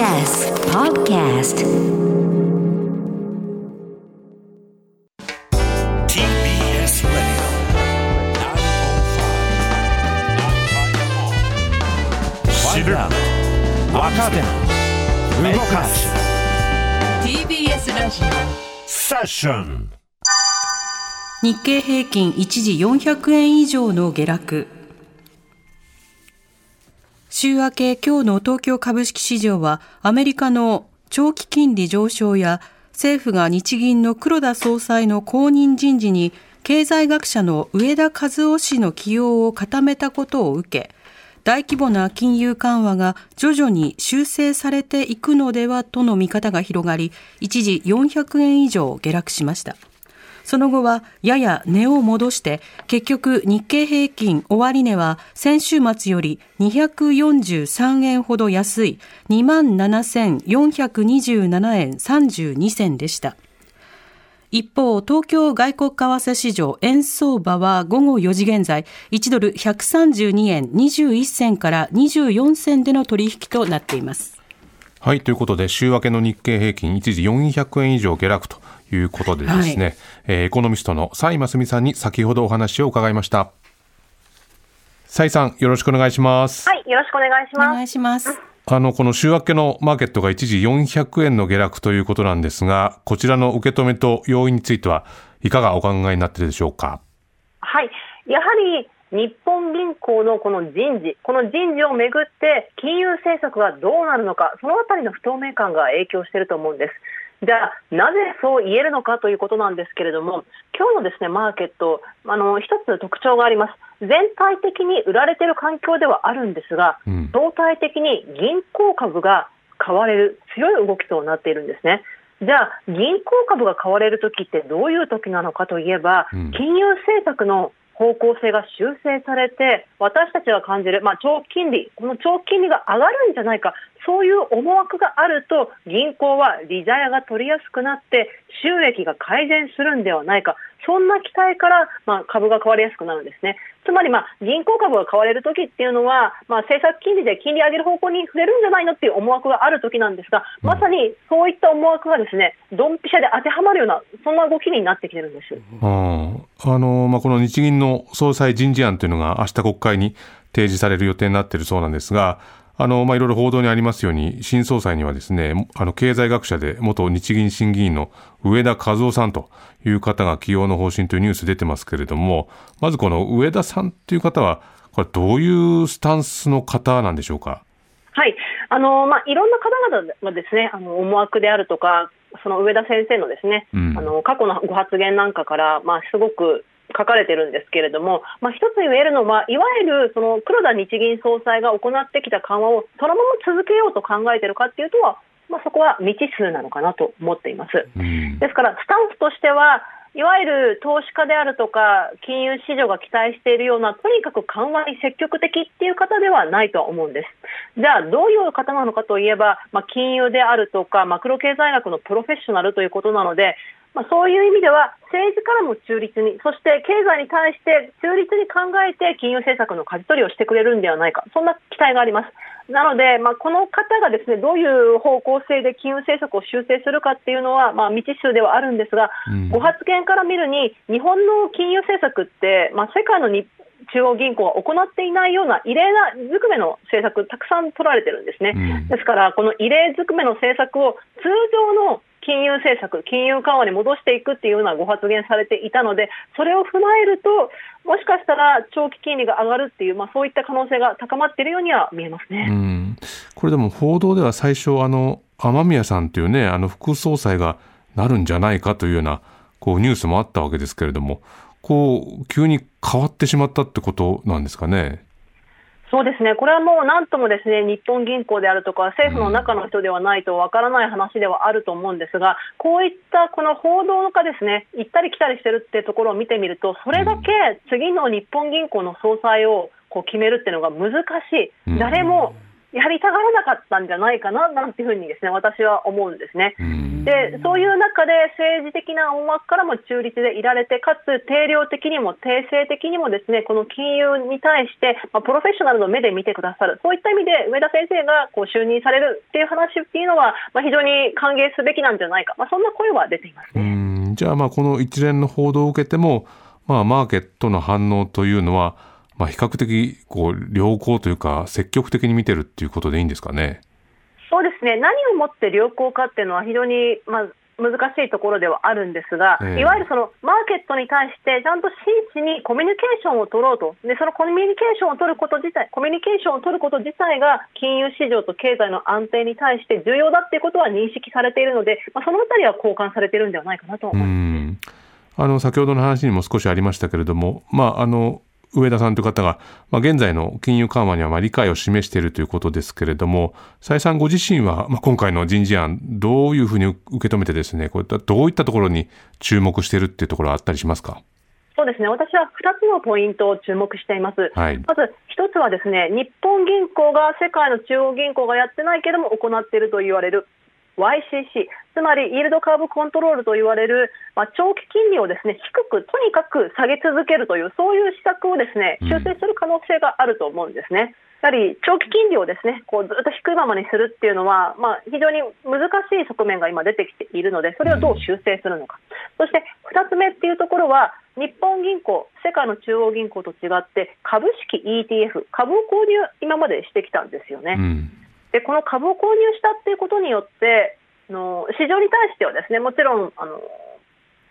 TBS Podcast TBS Radio 知る若手動かす TBS ラジセッション日経平均一時400円以上の下落週明け今日の東京株式市場はアメリカの長期金利上昇や政府が日銀の黒田総裁の後任人事に経済学者の上田和夫氏の起用を固めたことを受け大規模な金融緩和が徐々に修正されていくのではとの見方が広がり一時400円以上下落しました。その後はやや値を戻して、結局日経平均終値は先週末より243円ほど安い27,427円32銭でした。一方、東京外国為替市場円相場は午後4時現在、1ドル132円21銭から24銭での取引となっています。はい、ということで、週明けの日経平均一時400円以上下落ということでですね、はいえーエコノミストの蔡真澄さんに先ほどお話を伺いました。蔡さん、よろしくお願いします。はい、よろしくお願いしおます。願いします。あの、この週明けのマーケットが一時400円の下落ということなんですが、こちらの受け止めと要因についてはいかがお考えになっているでしょうか？はい、やはり日本銀行のこの人事、この人事をめぐって金融政策がどうなるのか、そのあたりの不透明感が影響していると思うんです。じゃあ、なぜそう言えるのかということなんですけれども、今日のですねマーケット、あの一つ特徴があります。全体的に売られている環境ではあるんですが、うん相対的に銀行株が買われる強い動きとなっているんですね。じゃあ、銀行株が買われるときってどういうときなのかといえば、うん金融政策の方向性が修正されて、私たちが感じる、まあ、長期金利、この長期金利が上がるんじゃないか、そういう思惑があると、銀行は利ざやが取りやすくなって、収益が改善するんではないか、そんな期待から、まあ、株が買われやすくなるんですね。つまり、まあ、銀行株が買われるときっていうのは、まあ、政策金利で金利上げる方向に触れるんじゃないのっていう思惑があるときなんですが、まさにそういった思惑がですね、ドンピシャで当てはまるような、そんな動きになってきてるんです。うんあのまあ、この日銀の総裁人事案というのが明日国会に提示される予定になっているそうなんですが、あのまあ、いろいろ報道にありますように、新総裁にはですね、あの経済学者で元日銀審議員の上田和夫さんという方が起用の方針というニュース出てますけれども、まずこの上田さんという方は、これどういうスタンスの方なんでしょうか？はい、あのまあ、いろんな方々がですね、あの思惑であるとか、その上田先生のですね、うんあの過去のご発言なんかから、まあ、すごく書かれてるんですけれども、まあ、一つ言えるのは、いわゆるその黒田日銀総裁が行ってきた緩和をそのまま続けようと考えているかっていうとは、まあ、そこは未知数なのかなと思っています。うんですから、スタンスとしては、いわゆる投資家であるとか、金融市場が期待しているような、とにかく緩和に積極的っていう方ではないとは思うんです。じゃあ、どういう方なのかといえば、まあ、金融であるとか、マクロ経済学のプロフェッショナルということなので、まあ、そういう意味では、政治からも中立に、そして経済に対して中立に考えて金融政策の舵取りをしてくれるんではないか、そんな期待があります。なので、まあ、この方がですねどういう方向性で金融政策を修正するかっていうのは、まあ、未知数ではあるんですが、うんご発言から見るに、日本の金融政策って、まあ、世界のに中央銀行が行っていないような異例なずくめの政策、たくさん取られてるんですね。うんですから、この異例ずくめの政策を通常の金融政策、金融緩和に戻していくっていうようなご発言されていたので、それを踏まえると、もしかしたら長期金利が上がるっていう、まあ、そういった可能性が高まっているようには見えますね。うん、これでも報道では最初あの雨宮さんというねあの副総裁がなるんじゃないかというようなこうニュースもあったわけですけれどもこう急に変わってしまったってことなんですかね？そうですね、これはもうなんともですね日本銀行であるとか、政府の中の人ではないとわからない話ではあると思うんですが、こういったこの報道がですね行ったり来たりしてるっていうところを見てみると、それだけ次の日本銀行の総裁をこう決めるっていうのが難しうん。い、誰もやりたがらなかったんじゃないかななんていうふうにですね私は思うんですね。うん。でそういう中で政治的な思惑からも中立でいられて、かつ定量的にも定性的にもですねこの金融に対して、まあ、プロフェッショナルの目で見てくださる、そういった意味で上田先生がこう就任されるっていう話っていうのは、まあ、非常に歓迎すべきなんじゃないか、まあ、そんな声は出ています、ね、じゃあ、まあこの一連の報道を受けても、まあ、マーケットの反応というのは、まあ、比較的こう良好というか、積極的に見てるっていうことでいいんですかね？そうですね何をもって良好かっていうのは非常に、まあ、難しいところではあるんですが、えー、いわゆるそのマーケットに対してちゃんと真摯にコミュニケーションを取ろうとでそのコミュニケーションを取ること自体コミュニケーションを取ること自体が金融市場と経済の安定に対して重要だっていうことは認識されているので、まあ、そのあたりは交換されているんではないかなと思います。あの先ほどの話にも少しありましたけれども、まあ、あの上田さんという方が、まあ、現在の金融緩和にはまあ理解を示しているということですけれども、蔡さんご自身は、まあ、今回の人事案、どういうふうに受け止めてですね、こういったどういったところに注目しているっていうところはあったりしますか？そうですね。私は2つのポイントを注目しています、はい、まず1つはですね日本銀行が世界の中央銀行がやってないけれども行っていると言われる YCC、つまりイールドカーブコントロールと言われる、まあ、長期金利をですね低く、とにかく下げ続けるという、そういう施策をですね修正する可能性があると思うんですね。やはり長期金利をですねこうずっと低いままにするっていうのは、まあ、非常に難しい側面が今出てきているので、それをどう修正するのか、そして2つ目っていうところは、日本銀行、世界の中央銀行と違って、株式 ETF、株を購入、今までしてきたんですよね。うんでこの株を購入したっていうことによっての市場に対してはですねもちろんあの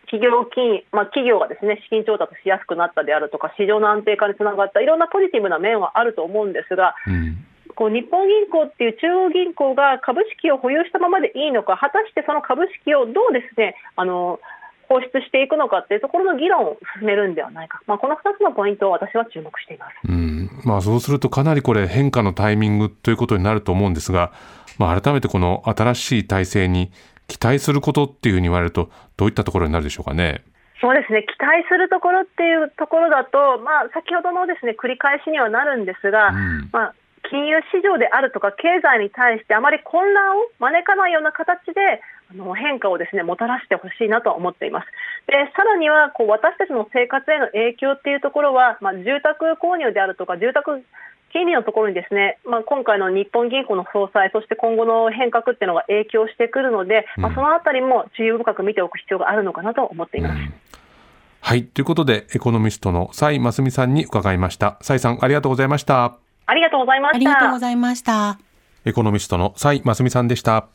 企業金、まあ、企業がですね資金調達しやすくなったであるとか市場の安定化につながったいろんなポジティブな面はあると思うんですが、うん、こう日本銀行っていう中央銀行が株式を保有したままでいいのか果たしてその株式をどうですねあの放出していくのかっていうところの議論を進めるんではないか、まあ、この2つのポイントを私は注目しています、うん。まあ、そうするとかなりこれ変化のタイミングということになると思うんですが、まあ、改めてこの新しい体制に期待することっていうふうに言われるとどういったところになるでしょうかね。そうですね。期待するところっていうところだと、まあ、先ほどのですね繰り返しにはなるんですが、うん、まあ、金融市場であるとか経済に対してあまり混乱を招かないような形であの変化をですねもたらしてほしいなと思っています。でさらにはこう私たちの生活への影響っていうところは、まあ、住宅購入であるとか住宅金利のところにですね、まあ、今回の日本銀行の総裁、そして今後の変革っていうのが影響してくるので、うん、まあ、そのあたりも注意深く見ておく必要があるのかなと思っています。うんはい。ということで、エコノミストの蔡真澄さんに伺いました。蔡さん、ありがとうございました。ありがとうございました。ありがとうございました。エコノミストの蔡真澄さんでした。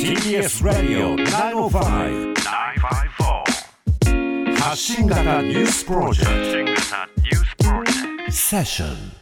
TBS Radio 905-954発信型ニュースプロジェクトセッション